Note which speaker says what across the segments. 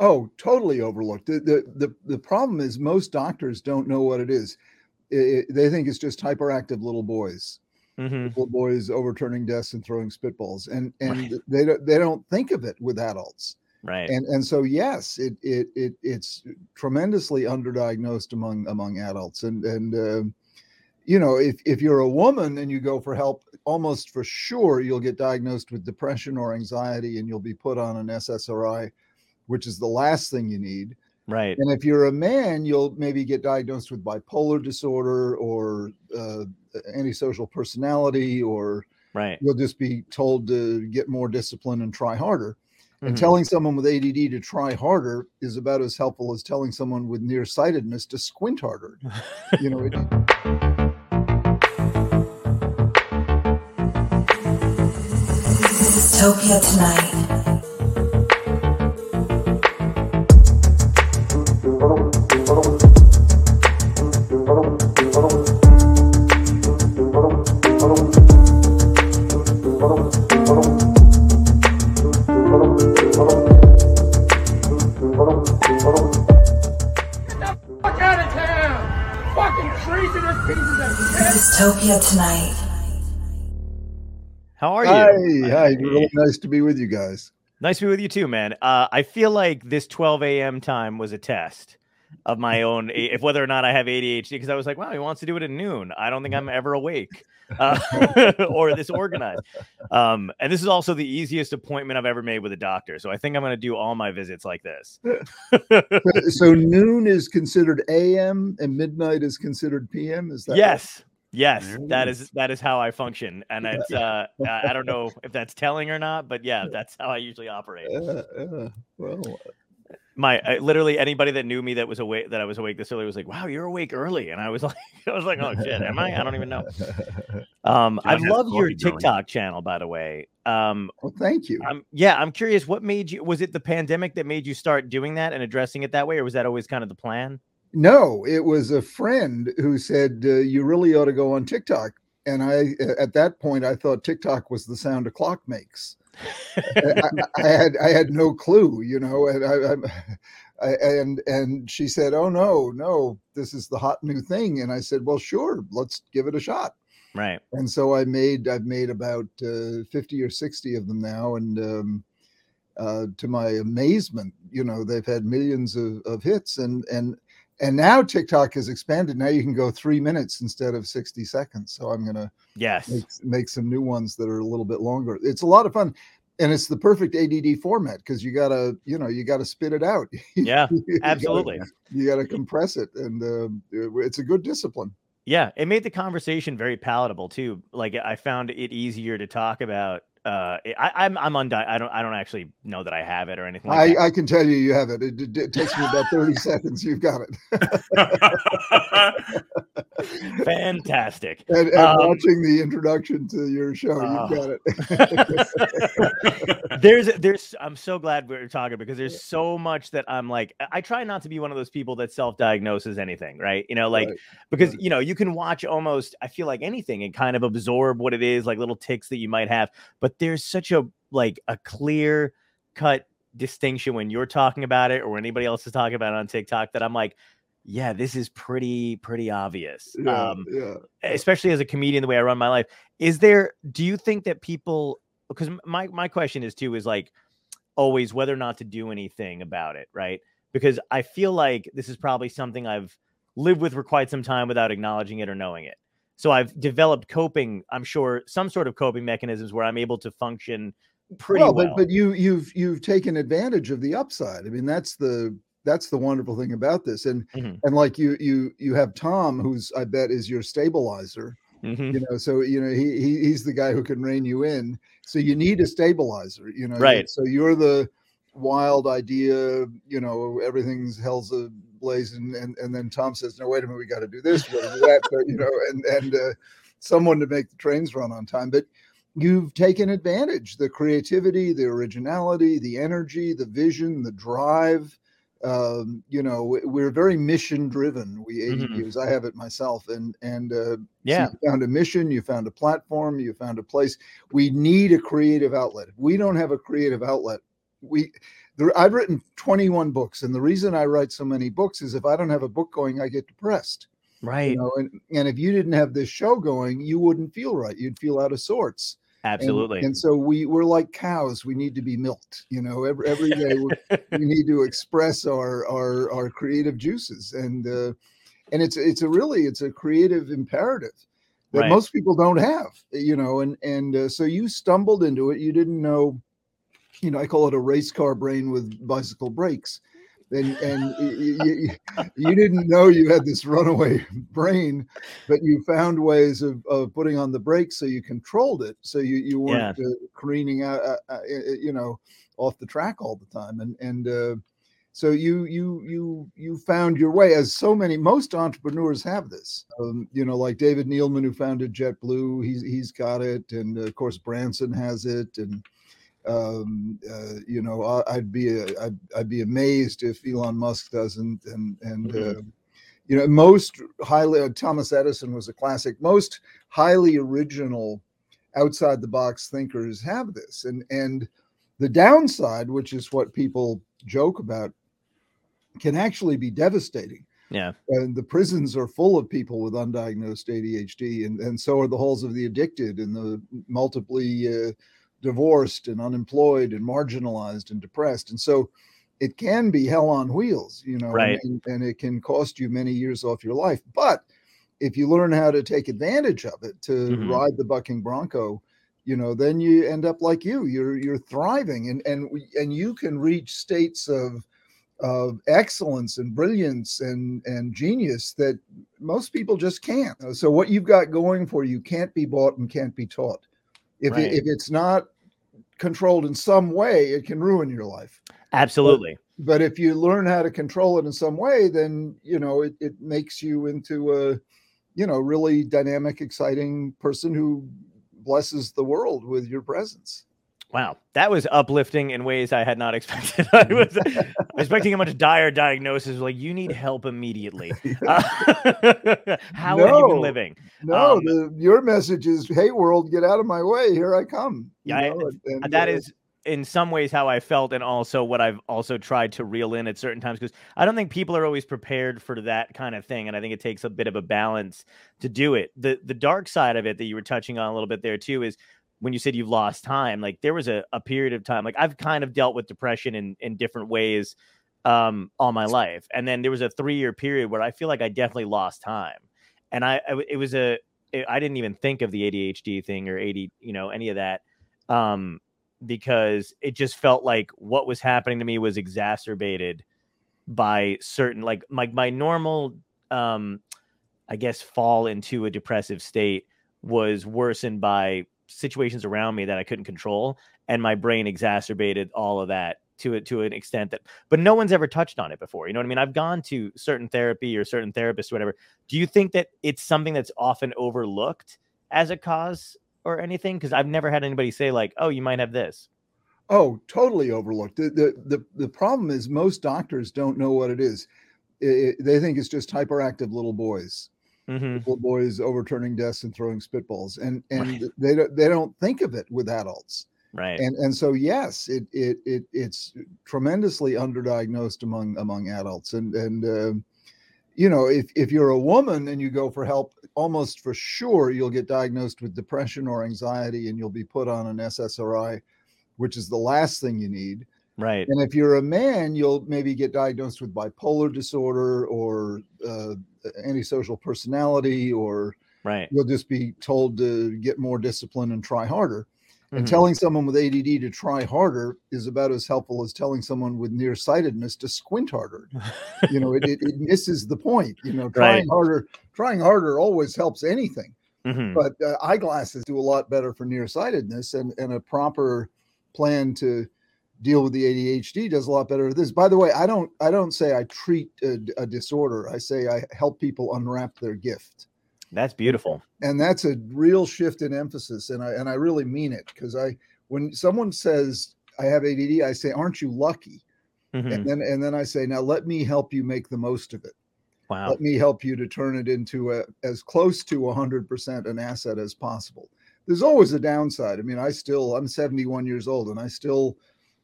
Speaker 1: Oh, totally overlooked. The, the the the problem is most doctors don't know what it is. It, it, they think it's just hyperactive little boys,
Speaker 2: Mhm.
Speaker 1: little boys overturning desks and throwing spitballs, and and
Speaker 2: Right.
Speaker 1: they don't they don't think of it with adults.
Speaker 2: Right.
Speaker 1: And and so yes, it it it it's tremendously underdiagnosed among among adults, and and um you know if if you're a woman and you go for help, almost for sure you'll get diagnosed with depression or anxiety, and you'll be put on an SSRI, which is the last thing you need.
Speaker 2: right.
Speaker 1: And if you're a man, you'll maybe get diagnosed with bipolar disorder or uh, antisocial personality, or
Speaker 2: Right.
Speaker 1: you'll just be told to get more discipline and try harder. And
Speaker 2: Mhm.
Speaker 1: telling someone with ADD to try harder is about as helpful as telling someone with nearsightedness to squint harder. You know, it,
Speaker 3: Dystopia tonight. Dystopia tonight.
Speaker 2: How are
Speaker 1: hi,
Speaker 2: you?
Speaker 1: hi, really nice to be with you guys.
Speaker 2: Nice to be with you too, man. Uh, I feel like this 12 a.m. time was a test of my own, if whether or not I have ADHD, because I was like, wow, he wants to do it at noon. I don't think I'm ever awake uh, or this organized. Um, and this is also the easiest appointment I've ever made with a doctor. So I think I'm going to do all my visits like this.
Speaker 1: So noon is considered AM and midnight is considered PM. Is that right?
Speaker 2: Yes. That is that is how I function, and it's uh, I don't know if that's telling or not, but yeah, that's how I usually operate.
Speaker 1: Uh, uh, well,
Speaker 2: my I, literally anybody that knew me that was awake that I was awake this early was like, "Wow, you're awake early," and I was like, "I was like, oh shit, am I? I don't even know." Um, I love your
Speaker 4: coffee going.
Speaker 2: TikTok channel, by the way. Um,
Speaker 1: well, thank you.
Speaker 2: I'm yeah, I'm curious, what made you? Was it the pandemic that made you start doing that and addressing it that way, or was that always kind of the plan?
Speaker 1: No, it was a friend who said uh, you really ought to go on TikTok, and I at that point I thought TikTok was the sound a clock makes. I, I had I had no clue, you know, and I, I, I and and she said, "Oh no, no, this is the hot new thing," and I said, "Well, sure, let's give it a shot."
Speaker 2: right.
Speaker 1: And so I made I've made about uh, fifty or sixty of them now, and um, uh, to my amazement, you know, they've had millions of, of hits, and and and now TikTok has expanded. Now you can go three minutes instead of sixty seconds. So I'm gonna
Speaker 2: Yes.
Speaker 1: make, make some new ones that are a little bit longer. It's a lot of fun. And it's the perfect ADD format because you gotta, you know, you gotta spit it out.
Speaker 2: Yeah,
Speaker 1: You gotta-
Speaker 2: absolutely.
Speaker 1: You gotta compress it, and uh, it's a good discipline.
Speaker 2: Yeah, it made the conversation very palatable too. Like I found it easier to talk about. Uh, I, I'm I'm undi- I don't I don't actually know that I have it or anything. Like
Speaker 1: I, I can tell you, you have it. It, it, it takes me about thirty seconds. You've got it.
Speaker 2: Fantastic.
Speaker 1: And, and
Speaker 2: Um,
Speaker 1: watching the introduction to your show,
Speaker 2: Oh.
Speaker 1: you've got it.
Speaker 2: there's there's I'm so glad we're talking because there's so much that I'm like I- try not to be one of those people that self-diagnoses anything, right? You know, like
Speaker 1: Right,
Speaker 2: because
Speaker 1: right.
Speaker 2: you know you can watch almost I feel like anything and kind of absorb what it is, like little ticks that you might have, but there's such a like a clear cut distinction when you're talking about it or anybody else is talking about it on TikTok that I'm like, yeah, this is pretty pretty obvious.
Speaker 1: yeah,
Speaker 2: Um,
Speaker 1: yeah.
Speaker 2: especially as a comedian the way i run my life is there do you think that people because my my question is too is like always whether or not to do anything about it right because i feel like this is probably something i've lived with for quite some time without acknowledging it or knowing it so i've developed coping i'm sure some sort of coping mechanisms where i'm able to function pretty well,
Speaker 1: well, but but you you've you've taken advantage of the upside. I mean, that's the that's the wonderful thing about this. And
Speaker 2: Mhm.
Speaker 1: and like you you you have Tom, who's I bet is your stabilizer.
Speaker 2: Mhm.
Speaker 1: You know, so you know he, he he's the guy who can rein you in. So you need a stabilizer. You know,
Speaker 2: Right.
Speaker 1: So you're the wild idea. You know, everything's hell's a blaze, and and, and then Tom says, "No, wait a minute, we got to do this, we gotta do that." But, you know, and and uh, someone to make the trains run on time. But you've taken advantage the creativity, the originality, the energy, the vision, the drive. Um, you know, we- we're very mission driven. We. ADUs. I have it myself, and and uh, so
Speaker 2: yeah
Speaker 1: you found a mission, you found a platform, you found a place. We need a creative outlet. If we don't have a creative outlet, we there, I've written 21 books, and the reason I write so many books is if I don't have a book going, I get depressed.
Speaker 2: Right.
Speaker 1: You know, and, and if you didn't have this show going, you wouldn't feel right. You'd feel out of sorts. And-
Speaker 2: Absolutely.
Speaker 1: And, so we we're like cows. We need to be milked. You know, every every day we we need to express our our our creative juices, and uh, and it's it's a really it's a creative imperative that
Speaker 2: Right.
Speaker 1: most people don't have. You know, and and uh, so you stumbled into it. You didn't know. You know, I call it a race car brain with bicycle brakes. And and you, you didn't know you had this runaway brain, but you found ways of, of putting on the brakes so you controlled it, so you you weren't uh, careening out, uh, uh, uh, you know, off the track all the time, and and uh, so you you you you found your way, as so many most entrepreneurs have this. Um, you know, like David Neeleman, who founded JetBlue, he's he's got it, and of course Branson has it, and um uh, you know i'd be a, I'd, I'd be amazed if elon musk doesn't and and
Speaker 2: Mhm.
Speaker 1: uh, you know most highly uh, thomas edison was a classic most highly original outside the box thinkers have this and and the downside which is what people joke about can actually be devastating
Speaker 2: Yeah.
Speaker 1: and the prisons are full of people with undiagnosed ADHD, and, and so are the halls of the addicted and the multiply uh, divorced and unemployed and marginalized and depressed. And so it can be hell on wheels, you know,
Speaker 2: Right.
Speaker 1: and, and it can cost you many years off your life. But if you learn how to take advantage of it to
Speaker 2: Mhm.
Speaker 1: ride the bucking bronco, you know, then you end up like you. You're you're thriving, and and and you can reach states of of excellence and brilliance and and genius that most people just can't. So what you've got going for you can't be bought and can't be taught. If
Speaker 2: Right.
Speaker 1: it, if it's not controlled in some way, it can ruin your life.
Speaker 2: Absolutely.
Speaker 1: But if you learn how to control it in some way, then you know it, it makes you into a you know really dynamic, exciting person who blesses the world with your presence.
Speaker 2: Wow, that was uplifting in ways I had not expected. I was expecting a much dire diagnosis, like you need help immediately. Uh, how have you been living?
Speaker 1: No,
Speaker 2: Um,
Speaker 1: the, your message is, "Hey, world, get out of my way! Here I come." you
Speaker 2: Yeah, I-
Speaker 1: and- and,
Speaker 2: that
Speaker 1: uh,
Speaker 2: is in some ways how I felt, and also what I've also tried to reel in at certain times because I don't think people are always prepared for that kind of thing, and I think it takes a bit of a balance to do it. the The dark side of it that you were touching on a little bit there too is when you said you've lost time. Like there was a, a period of time, like I've kind of dealt with depression in in different ways um all my life, and then there was a three year period where I feel like I definitely lost time, and I, I it was a it- I didn't even think of the ADHD thing or AD you know any of that. Um, because it just felt like what was happening to me was exacerbated by certain like my my normal um I guess fall into a depressive state was worsened by situations around me that I couldn't control and my brain exacerbated all of that to it to an extent that but no one's ever touched on it before you know what I mean? I've gone to certain therapy or certain therapists or whatever. Do you think that it's something that's often overlooked as a cause or anything? Because I've never had anybody say like oh you might have this.
Speaker 1: Oh, totally overlooked. The, the the the problem is most doctors don't know what it is. I- I- they think it's just hyperactive little boys,
Speaker 2: hmm
Speaker 1: little boys overturning desks and throwing spitballs, and and
Speaker 2: Right.
Speaker 1: they don't they don't think of it with adults.
Speaker 2: right
Speaker 1: And and so yes, it it it it's tremendously underdiagnosed among among adults, and and um you know if if you're a woman and you go for help, almost for sure you'll get diagnosed with depression or anxiety, and you'll be put on an SSRI, which is the last thing you need.
Speaker 2: Right
Speaker 1: And if you're a man, you'll maybe get diagnosed with bipolar disorder or uh, antisocial personality, or
Speaker 2: right
Speaker 1: you'll just be told to get more discipline and try harder. And
Speaker 2: Mhm.
Speaker 1: telling someone with ADD to try harder is about as helpful as telling someone with nearsightedness to squint harder. You know, it, it, it misses the point. You know, trying harder, trying harder always helps anything
Speaker 2: Mhm.
Speaker 1: but uh, eyeglasses do a lot better for nearsightedness and, and a proper plan to deal with the ADHD does a lot better this. By the way, I don't I don't say I treat a, a disorder. I say I help people unwrap their gift.
Speaker 2: that's beautiful
Speaker 1: And that's a real shift in emphasis and I and I really mean it because I when someone says I have ADD, I say aren't you lucky?
Speaker 2: Mhm.
Speaker 1: And then and then I say now let me help you make the most of it
Speaker 2: wow
Speaker 1: let me help you to turn it into a, as close to 100% an asset as possible there's always a downside i mean i still i'm 71 years old and i still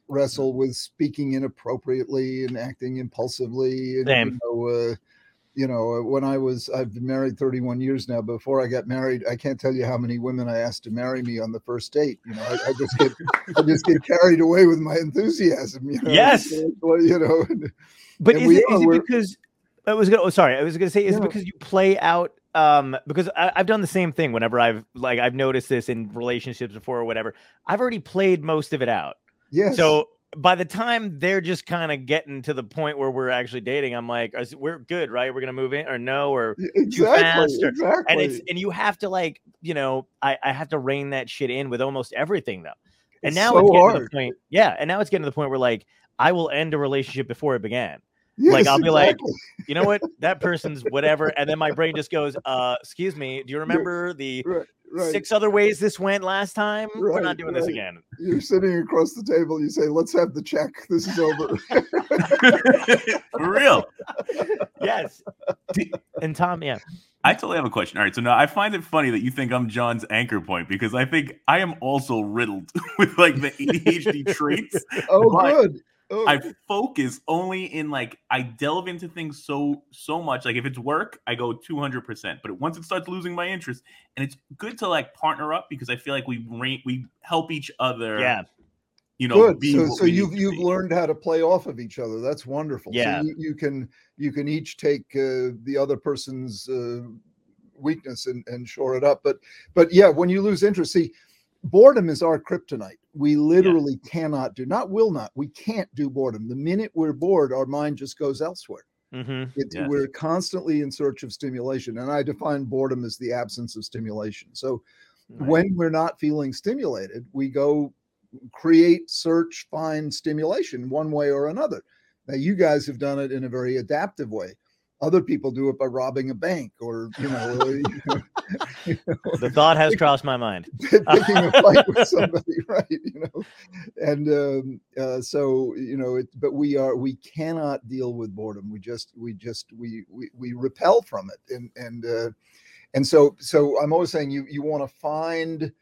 Speaker 1: wrestle with speaking inappropriately and acting impulsively. And,
Speaker 2: Same.
Speaker 1: You know, uh, you know, when I was, I've been married 31 years now. Before I got married, I can't tell you how many women I asked to marry me on the first date. You know, I, I just get, I just get carried away with my enthusiasm. You know,
Speaker 2: Yes.
Speaker 1: You know, and-
Speaker 2: But
Speaker 1: And
Speaker 2: is
Speaker 1: we
Speaker 2: it,
Speaker 1: are,
Speaker 2: is it because I was gonna? Oh, sorry, I was gonna say is it because you play out? Um, because I, I've done the same thing whenever I've like I've noticed this in relationships before or whatever. I've already played most of it out.
Speaker 1: Yes.
Speaker 2: So by the time they're just kind of getting to the point where we're actually dating, I'm like, we're good, right? We're gonna move in or no or
Speaker 1: exactly,
Speaker 2: fast or-
Speaker 1: exactly.
Speaker 2: and it's and you have to like you know I I have to rein that shit in with almost everything though. And
Speaker 1: It's
Speaker 2: now
Speaker 1: so
Speaker 2: it's getting to the point, yeah. And now it's getting to the point where like I will end a relationship before it began.
Speaker 1: Yes,
Speaker 2: like, I'll be like. You know what? That person's whatever, and then my brain just goes, "Uh, excuse me. Do you remember the
Speaker 1: right, right.
Speaker 2: six other ways this went last time? We're not doing this again."
Speaker 1: You're sitting across the table. You say, "Let's have the check. This is over."
Speaker 4: For real.
Speaker 2: Yes. And Tom, yeah,
Speaker 4: I totally have a question. All right, so now I find it funny that you think I'm John's anchor point because I think I am also riddled with like the ADHD traits.
Speaker 1: oh,
Speaker 4: But
Speaker 1: good. Oh,
Speaker 4: I focus only in like I delve into things so so much. Like if it's work, I go 200%. But once it starts losing my interest, and it's good to like partner up because I feel like we ra- we help each other.
Speaker 2: yeah,
Speaker 4: you know.
Speaker 1: good. So, so you've you've
Speaker 4: be.
Speaker 1: learned how to play off of each other. That's wonderful. So
Speaker 2: Yeah.
Speaker 1: you, you can you can each take uh, the other person's uh, weakness and, and shore it up. But but yeah, when you lose interest, see, boredom is our kryptonite. We literally cannot do, not will not, we can't do boredom. The minute we're bored, our mind just goes elsewhere.
Speaker 2: hmm
Speaker 1: It,
Speaker 4: Yes.
Speaker 1: We're constantly in search of stimulation, and I define boredom as the absence of stimulation. So when we're not feeling stimulated, we go create, search, find stimulation one way or another. Now, you guys have done it in a very adaptive way. Other people do it by robbing a bank or, you know,
Speaker 2: the thought has crossed my mind.
Speaker 1: picking a fight with somebody, right? You know, and um, uh, so you know, it, but we are we cannot deal with boredom. We just we just we we, we repel from it, and and uh, and so so I'm always saying you you want to find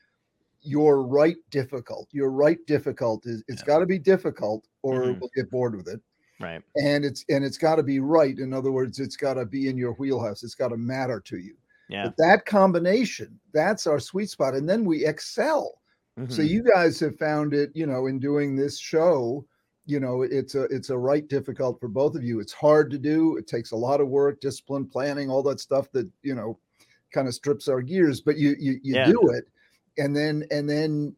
Speaker 1: your right difficult. Your right difficult is it's
Speaker 4: Yeah.
Speaker 1: got to be difficult, or
Speaker 2: Mhm.
Speaker 1: we'll get bored with it
Speaker 2: Right.
Speaker 1: and it's and it's got to be right in other words it's got to be in your wheelhouse it's got to matter to you
Speaker 2: Yeah.
Speaker 1: but that combination that's our sweet spot and then we excel so
Speaker 2: Mhm.
Speaker 1: you guys have found it you know in doing this show you know it's a it's a right difficult for both of you it's hard to do it takes a lot of work discipline planning all that stuff that you know kind of strips our gears but you you, you
Speaker 2: Yeah.
Speaker 1: do it and then and then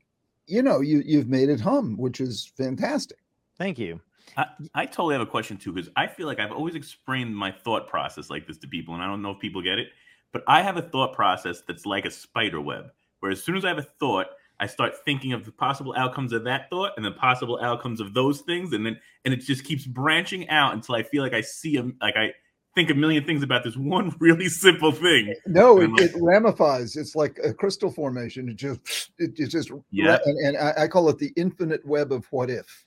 Speaker 1: you know you you've made it hum which is fantastic
Speaker 2: Thank you.
Speaker 4: I, I totally have a question too because I feel like I've always explained my thought process like this to people, and I don't know if people get it, but I have a thought process that's like a spider web, where as soon as I have a thought, I start thinking of the possible outcomes of that thought and the possible outcomes of those things, and then and it just keeps branching out until I feel like I see them, like I think a million things about this one really simple thing.
Speaker 1: No, it,
Speaker 4: And
Speaker 1: it ramifies. It's like a crystal formation. It just, it, it just,
Speaker 4: Yeah.
Speaker 1: and, and I, I call it the infinite web of what if.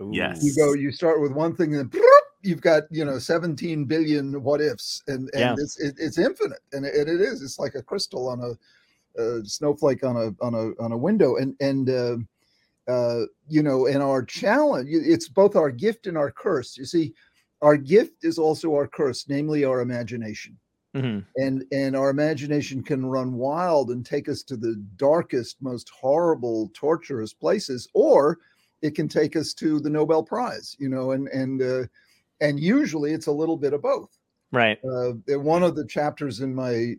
Speaker 4: Yes.
Speaker 1: You go, you start with one thing, and then you've got you know 17 billion what ifs, and and
Speaker 2: Yeah.
Speaker 1: it's it, it's infinite, and it, it is. It's like a crystal on a, a snowflake on a on a on a window, and and. Uh, uh, you know, and our challenge, it's both our gift and our curse. You see, our gift is also our curse, namely our imagination
Speaker 2: Mhm.
Speaker 1: and and our imagination can run wild and take us to the darkest most horrible torturous places or it can take us to the nobel prize you know and and uh, and usually it's a little bit of both
Speaker 2: Right.
Speaker 1: uh, one of the chapters in my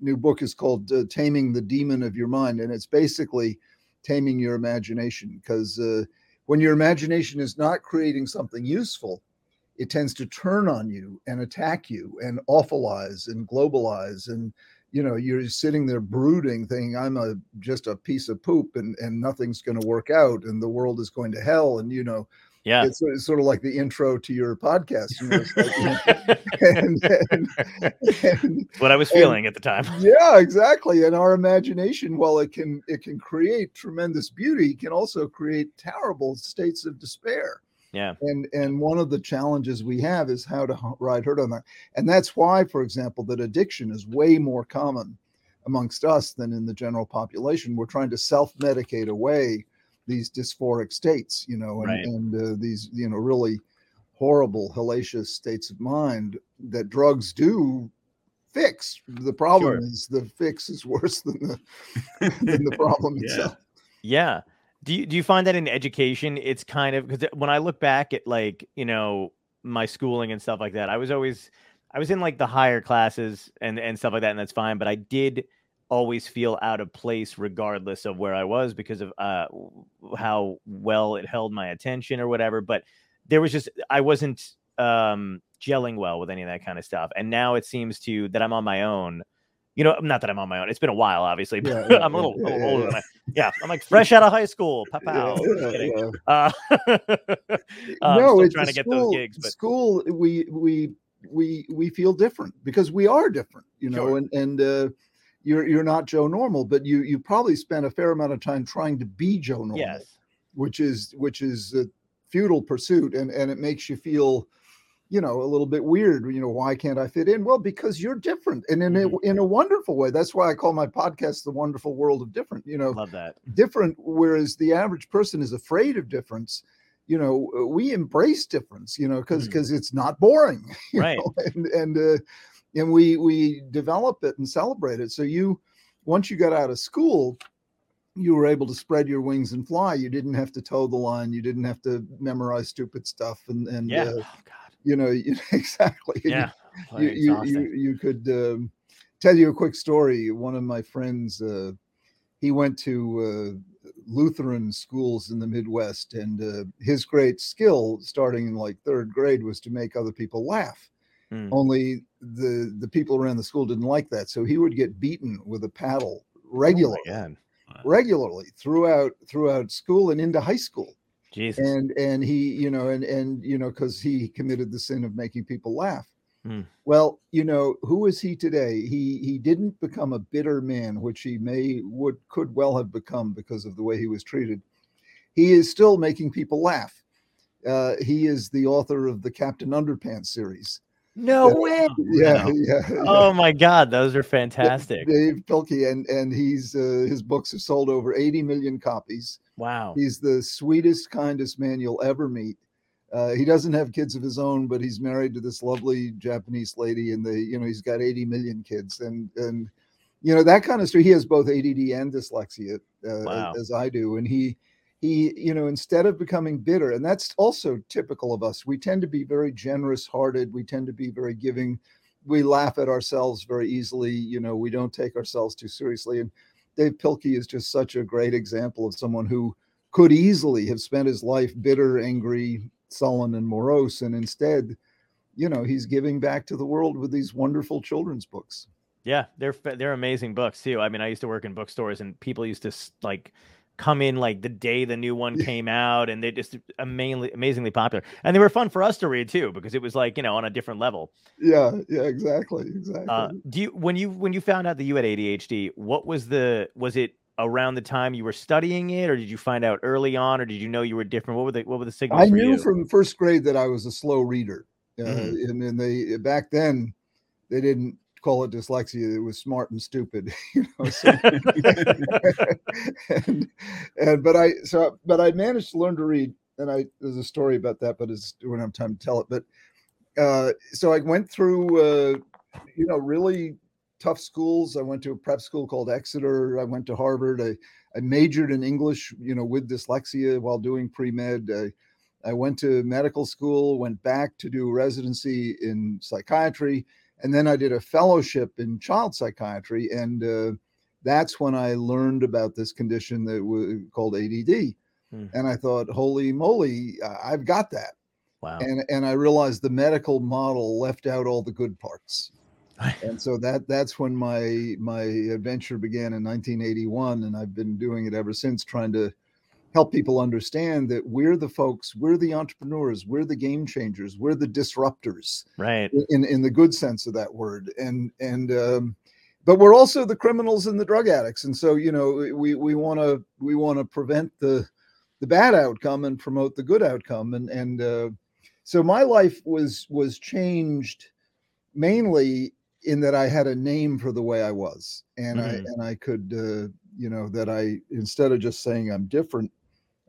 Speaker 1: new book is called uh, taming the demon of your mind and it's basically taming your imagination because uh, when your imagination is not creating something useful it tends to turn on you and attack you and awfulize and globalize and you know you're sitting there brooding thinking i'm a just a piece of poop and and nothing's going to work out and the world is going to hell and you know
Speaker 2: Yeah.
Speaker 1: it's, sort- it's sort of like the intro to your podcast you know, like, and, and, and
Speaker 2: what I was feeling at the time.
Speaker 1: yeah exactly and our imagination while it can it can create tremendous beauty can also create terrible states of despair
Speaker 2: Yeah.
Speaker 1: and and one of the challenges we have is how to ride herd on that and that's why for example that addiction is way more common amongst us than in the general population we're trying to self-medicate away these dysphoric states, you know, and,
Speaker 2: Right.
Speaker 1: and uh, these you know really horrible hellacious states of mind that drugs do fix. The problem
Speaker 2: Sure.
Speaker 1: is the fix is worse than the than the problem
Speaker 4: Yeah.
Speaker 1: itself.
Speaker 2: Yeah. Do you do you find that in education it's kind of because when I look back at like, you know, my schooling and stuff like that, I was always I was in like the higher classes and and stuff like that and that's fine, but I did always feel out of place regardless of where I was because of uh how well it held my attention or whatever, but there was just I wasn't um gelling well with any of that kind of stuff. And now it seems to that I'm on my own. You know, not that I'm on my own. It's been a while, obviously, but
Speaker 1: Yeah, yeah,
Speaker 2: I'm a little,
Speaker 1: yeah,
Speaker 2: little older
Speaker 1: yeah.
Speaker 2: than I yeah, I'm like fresh out of high school. Pow,
Speaker 1: Yeah,
Speaker 2: pow. Just
Speaker 1: yeah,
Speaker 2: kidding.
Speaker 1: yeah.
Speaker 2: Uh, I'm
Speaker 1: no,
Speaker 2: still
Speaker 1: it's
Speaker 2: trying to get
Speaker 1: school,
Speaker 2: those gigs, but
Speaker 1: school we we we we feel different because we are different, you know,
Speaker 2: Sure.
Speaker 1: and and uh, you're you're not Joe Normal, but you you probably spent a fair amount of time trying to be Joe Normal,
Speaker 2: yes,
Speaker 1: which is which is a futile pursuit, and and it makes you feel. You know, a little bit weird. You know, why can't I fit in? Well, because you're different, and in a, in a wonderful way. That's why I call my podcast "The Wonderful World of Different." You know,
Speaker 2: love that.
Speaker 1: different whereas the average person is afraid of difference you know we embrace difference you know because because it's not boring
Speaker 2: Right.
Speaker 1: know, and and uh, and we we develop it and celebrate it so you once you got out of school you were able to spread your wings and fly you didn't have to toe the line you didn't have to memorize stupid stuff and and
Speaker 2: Yeah.
Speaker 1: uh,
Speaker 2: oh God.
Speaker 1: You know you, exactly
Speaker 2: Yeah.
Speaker 1: you you, you, you could um, tell you a quick story. One of my friends, uh, he went to uh, Lutheran schools in the Midwest, and uh, his great skill, starting in like third grade, was to make other people laugh.
Speaker 2: Mm.
Speaker 1: Only the the people around the school didn't like that, so he would get beaten with a paddle
Speaker 2: Oh
Speaker 1: regularly,
Speaker 2: God.
Speaker 1: regularly throughout throughout school and into high school
Speaker 2: Jesus.
Speaker 1: and and he you know and and you know because he committed the sin of making people laugh
Speaker 2: Hmm.
Speaker 1: well you know who is he today he he didn't become a bitter man which he may would could well have become because of the way he was treated he is still making people laugh uh he is the author of the captain underpants series
Speaker 2: no
Speaker 1: yeah.
Speaker 2: way.
Speaker 1: yeah
Speaker 4: Wow.
Speaker 1: yeah, yeah.
Speaker 2: Oh my God, those are fantastic.
Speaker 1: dav pilkey and and he's uh, his books have sold over 80 million copies
Speaker 2: Wow.
Speaker 1: He's the sweetest, kindest man you'll ever meet. Uh, he doesn't have kids of his own, but he's married to this lovely Japanese lady, and they, you know, he's got 80 million kids, and and you know that kind of story. He has both ADD and dyslexia, uh,
Speaker 2: Wow.
Speaker 1: as I do, and he he you know instead of becoming bitter, and that's also typical of us. We tend to be very generous-hearted. We tend to be very giving. We laugh at ourselves very easily. You know, we don't take ourselves too seriously, and Dav Pilkey is just such a great example of someone who could easily have spent his life bitter, angry, sullen, and morose. And instead, you know, he's giving back to the world with these wonderful children's books.
Speaker 2: Yeah, they're they're amazing books too. I mean, I used to work in bookstores, and people used to like come in like the day the new one came out, and they just amazingly amazingly popular, and they were fun for us to read too because it was like you know on a different level.
Speaker 1: Yeah, yeah, exactly, exactly.
Speaker 2: Uh, do you when you when you found out that you had ADHD, what was the was it around the time you were studying it, or did you find out early on, or did you know you were different? What were the what were the signals?
Speaker 1: I knew
Speaker 2: you?
Speaker 1: from first grade that I was a slow reader, uh,
Speaker 2: Mhm.
Speaker 1: and then they back then they didn't call it dyslexia; it was smart and stupid. You know, so, and, and but I so but I managed to learn to read, and I there's a story about that, but it's we don't have time to tell it. But uh, so I went through, uh, you know, really tough schools. I went to a prep school called Exeter. I went to Harvard. I, I majored in English, you know, with dyslexia while doing pre med. I, I went to medical school, went back to do residency in psychiatry, and then I did a fellowship in child psychiatry. And uh, that's when I learned about this condition that was called ADD.
Speaker 2: Hmm.
Speaker 1: And I thought, holy moly, I've got that
Speaker 2: Wow.
Speaker 1: and and I realized the medical model left out all the good parts. And so that that's when my my adventure began in 1981, and I've been doing it ever since, trying to help people understand that we're the folks, we're the entrepreneurs, we're the game changers, we're the disruptors
Speaker 2: right.
Speaker 1: in in the good sense of that word, and and um, but we're also the criminals and the drug addicts, and so you know we we want to we want to prevent the the bad outcome and promote the good outcome, and and uh, so my life was was changed mainly in that I had a name for the way I was, and I
Speaker 2: Mhm.
Speaker 1: and I could uh, you know that I instead of just saying I'm different,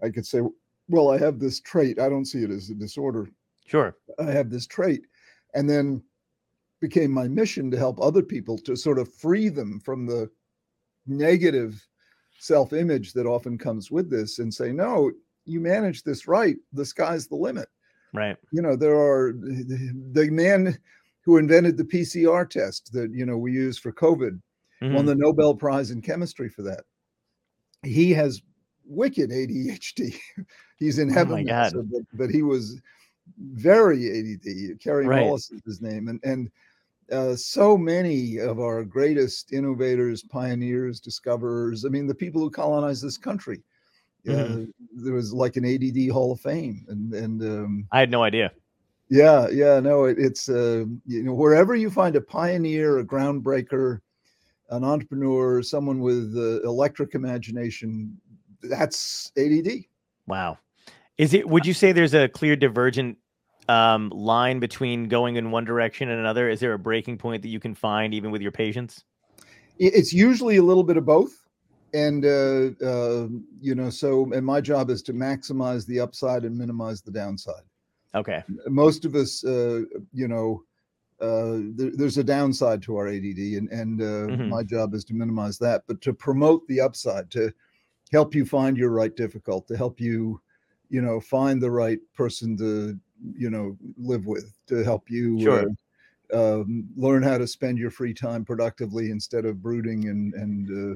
Speaker 1: I could say, well, I have this trait. I don't see it as a disorder.
Speaker 2: Sure.
Speaker 1: I have this trait. And then became my mission to help other people to sort of free them from the negative self image that often comes with this and say, no, you manage this right. The sky's the limit.
Speaker 2: Right.
Speaker 1: You know, there are the man who invented the PCR test that, you know, we use for COVID,
Speaker 2: Mhm.
Speaker 1: won the Nobel Prize in chemistry for that. He has wicked ADHD. He's in
Speaker 2: Oh
Speaker 1: heaven, now, so- but, but he was very ADD. Kary
Speaker 2: Right.
Speaker 1: Mullis is his name, and and uh, so many of our greatest innovators, pioneers, discoverers. I mean, the people who colonized this country. Uh,
Speaker 2: Mhm.
Speaker 1: there was like an ADD Hall of Fame, and and um,
Speaker 2: I had no idea.
Speaker 1: yeah, yeah, no, it, it's uh, you know wherever you find a pioneer, a groundbreaker, an entrepreneur, someone with uh, electric imagination, that's ADD.
Speaker 2: Wow. Is it would you say there's a clear divergent um line between going in one direction and another? Is there a breaking point that you can find even with your patients?
Speaker 1: It's usually a little bit of both, and uh, uh, you know, so and my job is to maximize the upside and minimize the downside.
Speaker 2: Okay.
Speaker 1: most of us, uh, you know, uh, there, there's a downside to our ADD, and and uh,
Speaker 2: Mhm.
Speaker 1: my job is to minimize that, but to promote the upside, to help you find your right difficult, to help you, you know, find the right person to, you know, live with, to help you.
Speaker 2: Sure.
Speaker 1: Uh, um, learn how to spend your free time productively instead of brooding and and uh,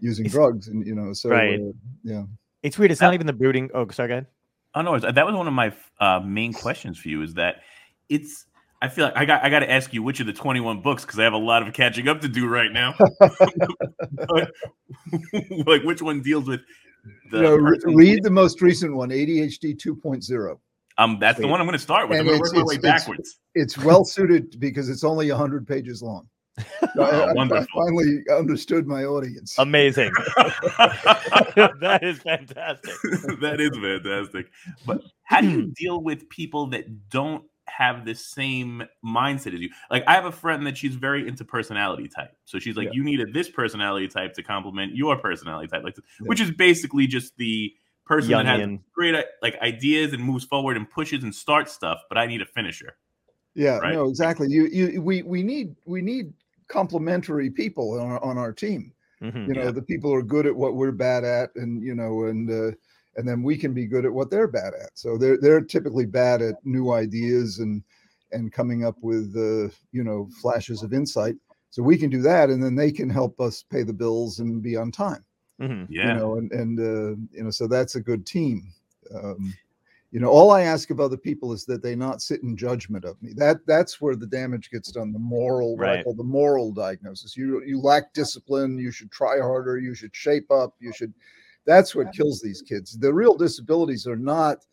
Speaker 1: using
Speaker 2: It's-
Speaker 1: drugs, and you know, so
Speaker 2: Right.
Speaker 1: uh, yeah.
Speaker 2: It's weird. It's not even the brooding. Oh, sorry, go ahead.
Speaker 4: Oh no, that was one of my uh, main questions for you. Is that it's? I feel like I got I got to ask you which of the twenty one books because I have a lot of catching up to do right now. Like which one deals with the?
Speaker 1: You know, re-
Speaker 4: person-
Speaker 1: read the most recent one, ADHD 2.0.
Speaker 4: Um, that's the one I'm going to start with. I'm going to
Speaker 1: it's-
Speaker 4: work my way
Speaker 1: it's- it's-
Speaker 4: backwards.
Speaker 1: it's well suited because it's only 100 pages long. So I- I- I, finally understood my audience.
Speaker 2: Amazing. that is fantastic.
Speaker 4: that is fantastic. But how do you deal with people that don't have the same mindset as you? Like, I have a friend that she's very into personality type. So she's like,
Speaker 1: Yeah.
Speaker 4: you needed this personality type to complement your personality type, like,
Speaker 1: Yeah.
Speaker 4: which is basically just the person that has great like ideas and moves forward and pushes and starts stuff. But I need a finisher.
Speaker 1: yeah,
Speaker 4: right?
Speaker 1: no, exactly. You, you, we, we need, we need complementary people on our, on our team.
Speaker 2: Mhm.
Speaker 1: You know,
Speaker 4: Yeah.
Speaker 1: the people who are good at what we're bad at, and you know, and uh, and then we can be good at what they're bad at. So they're they're typically bad at new ideas and and coming up with uh, you know flashes of insight. So we can do that, and then they can help us pay the bills and be on time.
Speaker 2: Mhm.
Speaker 4: Yeah.
Speaker 1: you know and and uh, you know so that's a good team um, you know all i ask of other people is that they not sit in judgment of me that that's where the damage gets done the moral what I
Speaker 2: Right.
Speaker 1: call the moral diagnosis you you lack discipline you should try harder you should shape up you should that's what kills these kids. The real disabilities are not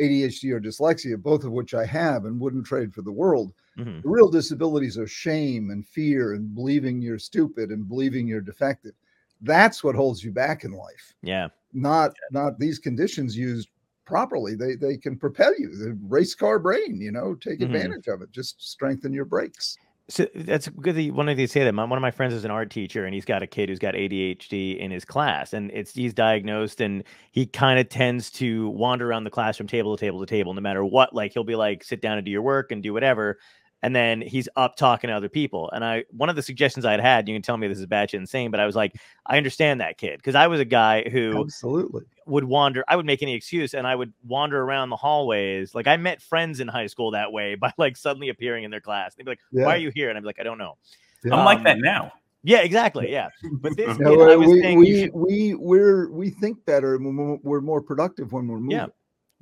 Speaker 1: adhd or dyslexia both of which i have and wouldn't trade for the world.
Speaker 2: Mhm.
Speaker 1: the real disabilities are shame and fear and believing you're stupid and believing you're defective. That's what holds you back in life.
Speaker 2: Yeah.
Speaker 1: not not these conditions used properly. They they can propel you. The race car brain you know take
Speaker 2: Mhm.
Speaker 1: advantage of it. Just strengthen your brakes
Speaker 2: So that's good that you, one of you say that. My, one of my friends is an art teacher, and he's got a kid who's got ADHD in his class, and it's he's diagnosed, and he kind of tends to wander around the classroom, table to table to table, no matter what. Like he'll be like, sit down and do your work and do whatever, and then he's up talking to other people. And I, one of the suggestions I had had, you can tell me this is batshit insane, but I was like, I understand that kid because I was a guy who
Speaker 1: absolutely.
Speaker 2: would wander i would make any excuse and i would wander around the hallways. Like i met friends in high school that way by like suddenly appearing in their class. They'd be like
Speaker 1: yeah,
Speaker 2: why are you here? And i'd be like i don't know.
Speaker 1: Yeah.
Speaker 4: I'm like that now.
Speaker 2: yeah exactly yeah. But this
Speaker 1: No,
Speaker 2: kid, i was
Speaker 1: we,
Speaker 2: saying
Speaker 1: we,
Speaker 2: should-
Speaker 1: we we're we think better and we're, we're more productive when we're moving.
Speaker 2: Yeah.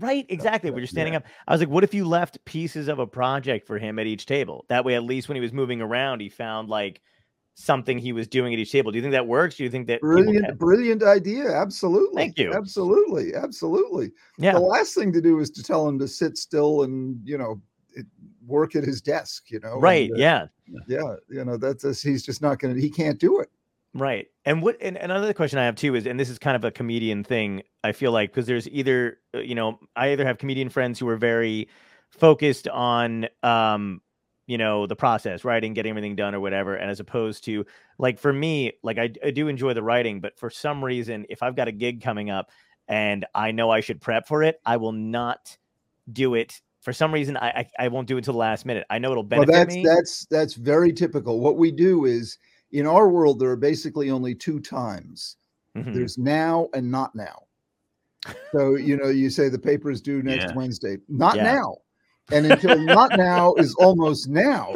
Speaker 2: Right exactly
Speaker 1: yeah,
Speaker 2: when you're standing up. I was like what if you left pieces of a project for him at each table? That way at least when he was moving around he found like something he was doing at each table. Do you think that works? Do you think that
Speaker 1: brilliant brilliant idea absolutely
Speaker 2: Thank you.
Speaker 1: absolutely absolutely.
Speaker 2: Yeah.
Speaker 1: the last thing to do is to tell him to sit still and you know work at his desk you know and,
Speaker 2: right
Speaker 1: uh,
Speaker 2: yeah.
Speaker 1: yeah you know that's he's just not gonna he can't do it
Speaker 2: Right. And what and another question I have too is and this is kind of a comedian thing, I feel like because there's either uh, you know, I either have comedian friends who are very focused on um you know the process writing getting everything done or whatever and as opposed to like for me like I, I do enjoy the writing but for some reason if i've got a gig coming up and I know I should prep for it, I will not do it. For some reason, I I, I won't do it till the last minute. I know it'll
Speaker 1: Well,
Speaker 2: benefit
Speaker 1: that's
Speaker 2: me.
Speaker 1: that's that's very typical. What we do is in our world there are basically only two times.
Speaker 2: Mhm.
Speaker 1: There's now and not now. So you know, you say the paper is due next
Speaker 4: Yeah.
Speaker 1: Wednesday. Not
Speaker 2: Yeah.
Speaker 1: now. And until not now is almost now.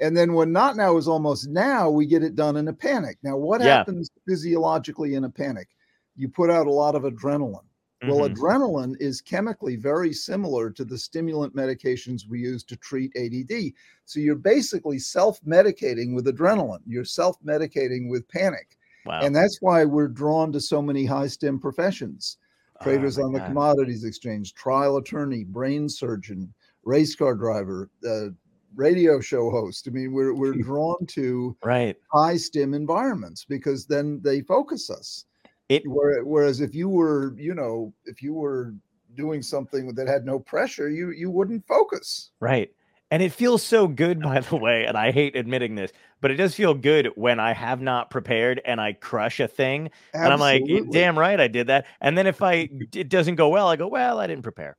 Speaker 1: And then when not now is almost now, we get it done in a panic. Now, what
Speaker 2: Yeah.
Speaker 1: happens physiologically in a panic? You put out a lot of adrenaline. Well,
Speaker 2: Mhm.
Speaker 1: adrenaline is chemically very similar to the stimulant medications we use to treat ADD. So you're basically self medicating with adrenaline, you're self medicating with panic.
Speaker 2: wow.
Speaker 1: And that's why we're drawn to so many high stim professions
Speaker 2: Oh
Speaker 1: traders
Speaker 2: my
Speaker 1: on the
Speaker 2: God.
Speaker 1: commodities exchange, trial attorney, brain surgeon, race car driver, uh, radio show host. I mean, we're, we're drawn to
Speaker 2: Right.
Speaker 1: high stim environments because then they focus us.
Speaker 2: It
Speaker 1: Whereas if you were, you know, if you were doing something that had no pressure, you you wouldn't focus.
Speaker 2: Right. And it feels so good, by the way. And I hate admitting this, but it does feel good when I have not prepared and I crush a thing. And I'm like, "Eh, damn right, I did that. And then if I it doesn't go well, I go, well, I didn't prepare.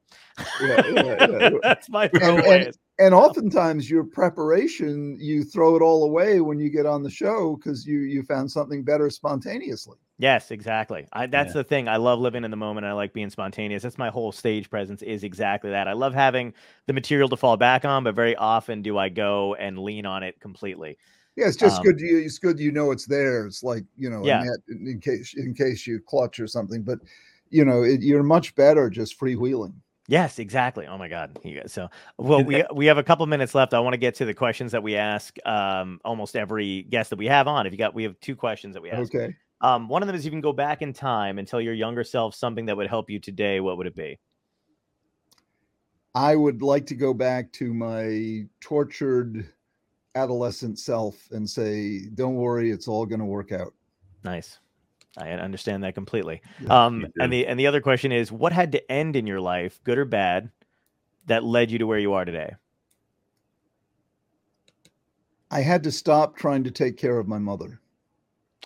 Speaker 1: Yeah, yeah, yeah.
Speaker 2: That's my
Speaker 1: And- and- and oftentimes your preparation you throw it all away when you get on the show because you you found something better spontaneously
Speaker 2: Yes, exactly. I, that's
Speaker 4: Yeah.
Speaker 2: the thing. I love living in the moment. I like being spontaneous. That's my whole stage presence is exactly that. I love having the material to fall back on, but very often do I go and lean on it completely.
Speaker 1: yeah it's just
Speaker 2: Um,
Speaker 1: good you it's good you know it's there it's like you know
Speaker 2: Yeah.
Speaker 1: in, in case in case you clutch or something but you know it, you're much better just freewheeling
Speaker 2: Yes, exactly. Oh my God. You guys. So, well, we we have a couple minutes left. I want to get to the questions that we ask um, almost every guest that we have on. If you got, we have two questions that we ask.
Speaker 1: okay
Speaker 2: Um, one of them is you can go back in time and tell your younger self something that would help you today. What would it be?
Speaker 1: i would like to go back to my tortured adolescent self and say don't worry it's all going to work out
Speaker 2: Nice. I understand that completely.
Speaker 1: Yeah,
Speaker 2: Um, and the and the other question is, what had to end in your life, good or bad, that led you to where you are today?
Speaker 1: i had to stop trying to take care of my mother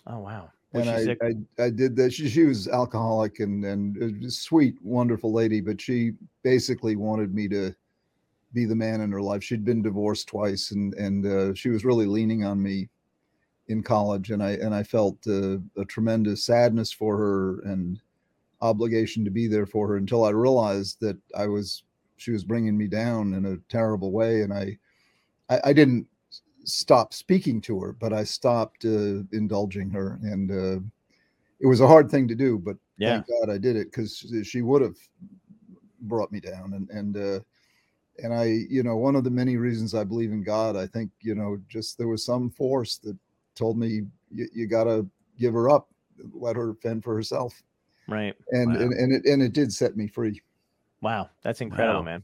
Speaker 2: Oh wow. Was
Speaker 1: and I? I I did that. She, she was alcoholic and and a sweet, wonderful lady, but she basically wanted me to be the man in her life. She'd been divorced twice, and and uh, she was really leaning on me in college, and I and I felt uh, a tremendous sadness for her and obligation to be there for her until I realized that I was she was bringing me down in a terrible way, and I I, I didn't stop speaking to her, but I stopped uh, indulging her, and uh, it was a hard thing to do. But
Speaker 2: Yeah.
Speaker 1: thank God I did it because she would have brought me down, and and uh, and I, you know, one of the many reasons I believe in God, I think, you know, just there was some force that told me you, you got to give her up, let her fend for herself,
Speaker 2: Right.
Speaker 1: and
Speaker 4: Wow.
Speaker 1: and and it and it did set me free.
Speaker 2: Wow. That's incredible,
Speaker 4: Wow.
Speaker 2: man.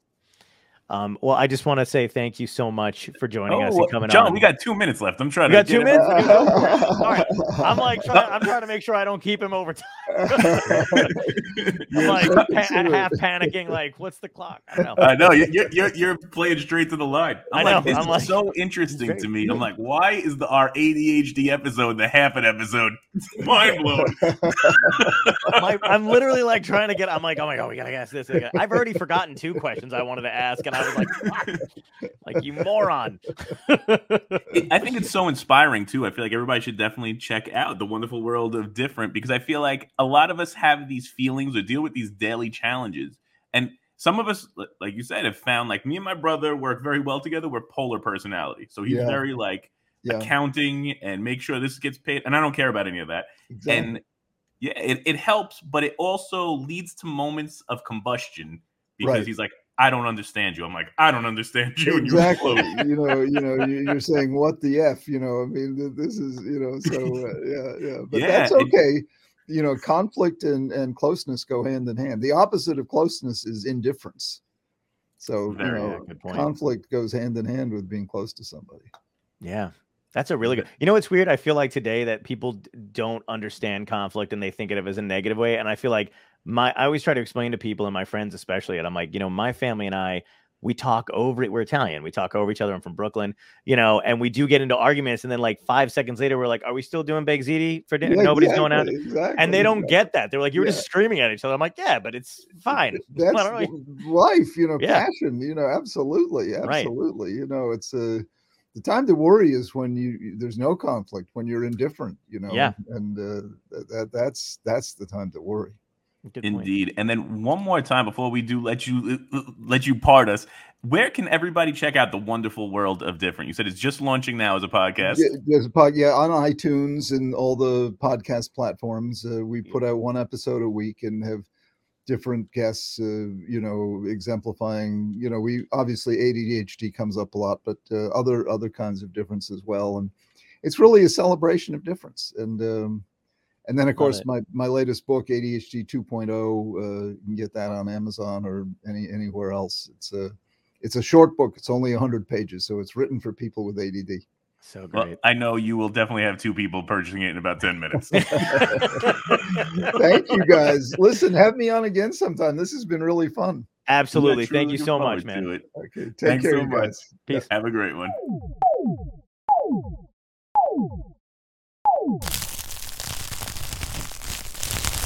Speaker 2: Um, well, I just want to say thank you so much for joining us
Speaker 4: Oh,
Speaker 2: and coming
Speaker 4: John,
Speaker 2: on.
Speaker 4: we got two minutes left. I'm trying
Speaker 2: We
Speaker 4: to
Speaker 2: got two
Speaker 4: get it-
Speaker 2: minutes? Go. All right. I'm like, trying, I'm trying to make sure I don't keep him over time. I'm like pa-
Speaker 1: consider
Speaker 2: half panicking, like, what's the clock? I know.
Speaker 4: I know you- you're, you're you're playing straight to the line. I'm
Speaker 2: I
Speaker 4: like,
Speaker 2: know,
Speaker 4: this
Speaker 2: I'm
Speaker 4: is
Speaker 2: like-
Speaker 4: so interesting to me. I'm like, why is the our ADHD episode the half an episode? Mind blown.
Speaker 2: My, I'm literally like trying to get. I'm like, oh my god, we gotta ask this. we I've already forgotten two questions I wanted to ask, and I was like, like you moron.
Speaker 4: I think it's so inspiring too. I feel like everybody should definitely check out the wonderful world of different because I feel like a lot of us have these feelings or deal with these daily challenges, and some of us, like you said, have found like me and my brother work very well together. We're polar personality, so he's
Speaker 1: Yeah.
Speaker 4: very like
Speaker 1: yeah,
Speaker 4: accounting and make sure this gets paid, and I don't care about any of that.
Speaker 1: exactly.
Speaker 4: And yeah, it, it helps, but it also leads to moments of combustion because
Speaker 1: Right.
Speaker 4: he's like, I don't understand you. I'm like, I don't understand you. and you
Speaker 1: exactly you know you know you- you're saying what the f you know i mean this is you know so uh, yeah yeah but
Speaker 4: Yeah,
Speaker 1: that's
Speaker 4: it-
Speaker 1: okay you know conflict and and closeness go hand in hand the opposite of closeness is indifference so you
Speaker 4: Very,
Speaker 2: yeah,
Speaker 1: know
Speaker 2: good point.
Speaker 1: conflict goes hand in hand with being close to somebody
Speaker 2: Yeah. That's a really good. You know what's weird? I feel like today that people d- don't understand conflict and they think of it as a negative way. And I feel like my I always try to explain to people and my friends especially, and I'm like, you know, my family and I, we talk over it. We're Italian. We talk over each other. I'm from Brooklyn, you know, and we do get into arguments. And then like five seconds later, we're like, are we still doing baked ziti for dinner?
Speaker 1: Yeah,
Speaker 2: Nobody's going out.
Speaker 1: exactly, Exactly.
Speaker 2: And they don't
Speaker 1: exactly.
Speaker 2: get that. They're like, you were
Speaker 1: Yeah.
Speaker 2: just screaming at each other. I'm like, yeah, but it's fine.
Speaker 1: That's
Speaker 2: really-
Speaker 1: life, you know,
Speaker 2: Yeah.
Speaker 1: passion, you know, absolutely,
Speaker 2: Right.
Speaker 1: absolutely. You know, it's uh, the time to worry is when you there's no conflict, when you're indifferent, you know.
Speaker 2: Yeah.
Speaker 1: And uh, that that's that's the time to worry.
Speaker 2: Good point.
Speaker 4: Indeed. And then one more time before we do let you let you part us, where can everybody check out the wonderful world of different? You said it's just launching now as a podcast.
Speaker 1: Yeah, there's a pod, yeah, on iTunes and all the podcast platforms. Uh, we put out one episode a week and have different guests, uh, you know, exemplifying. You know, we obviously ADHD comes up a lot, but uh, other other kinds of difference as well. And it's really a celebration of difference. And um, and then of
Speaker 2: Love
Speaker 1: course
Speaker 2: it.
Speaker 1: my my latest book ADHD 2.0. Uh, you can get that on Amazon or any anywhere else. It's a it's a short book. It's only 100 pages, so it's written for people with ADD.
Speaker 2: So
Speaker 4: Well,
Speaker 2: great.
Speaker 4: I know you will definitely have two people purchasing it in about 10 minutes.
Speaker 1: Thank you guys. Listen, have me on again sometime. This has been really fun.
Speaker 2: Absolutely. Thank you so much, man.
Speaker 1: Okay, take
Speaker 4: Thanks
Speaker 1: care,
Speaker 4: so
Speaker 1: you
Speaker 4: much.
Speaker 1: guys.
Speaker 2: Peace.
Speaker 4: Have a great one.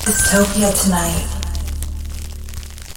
Speaker 3: Dystopia tonight.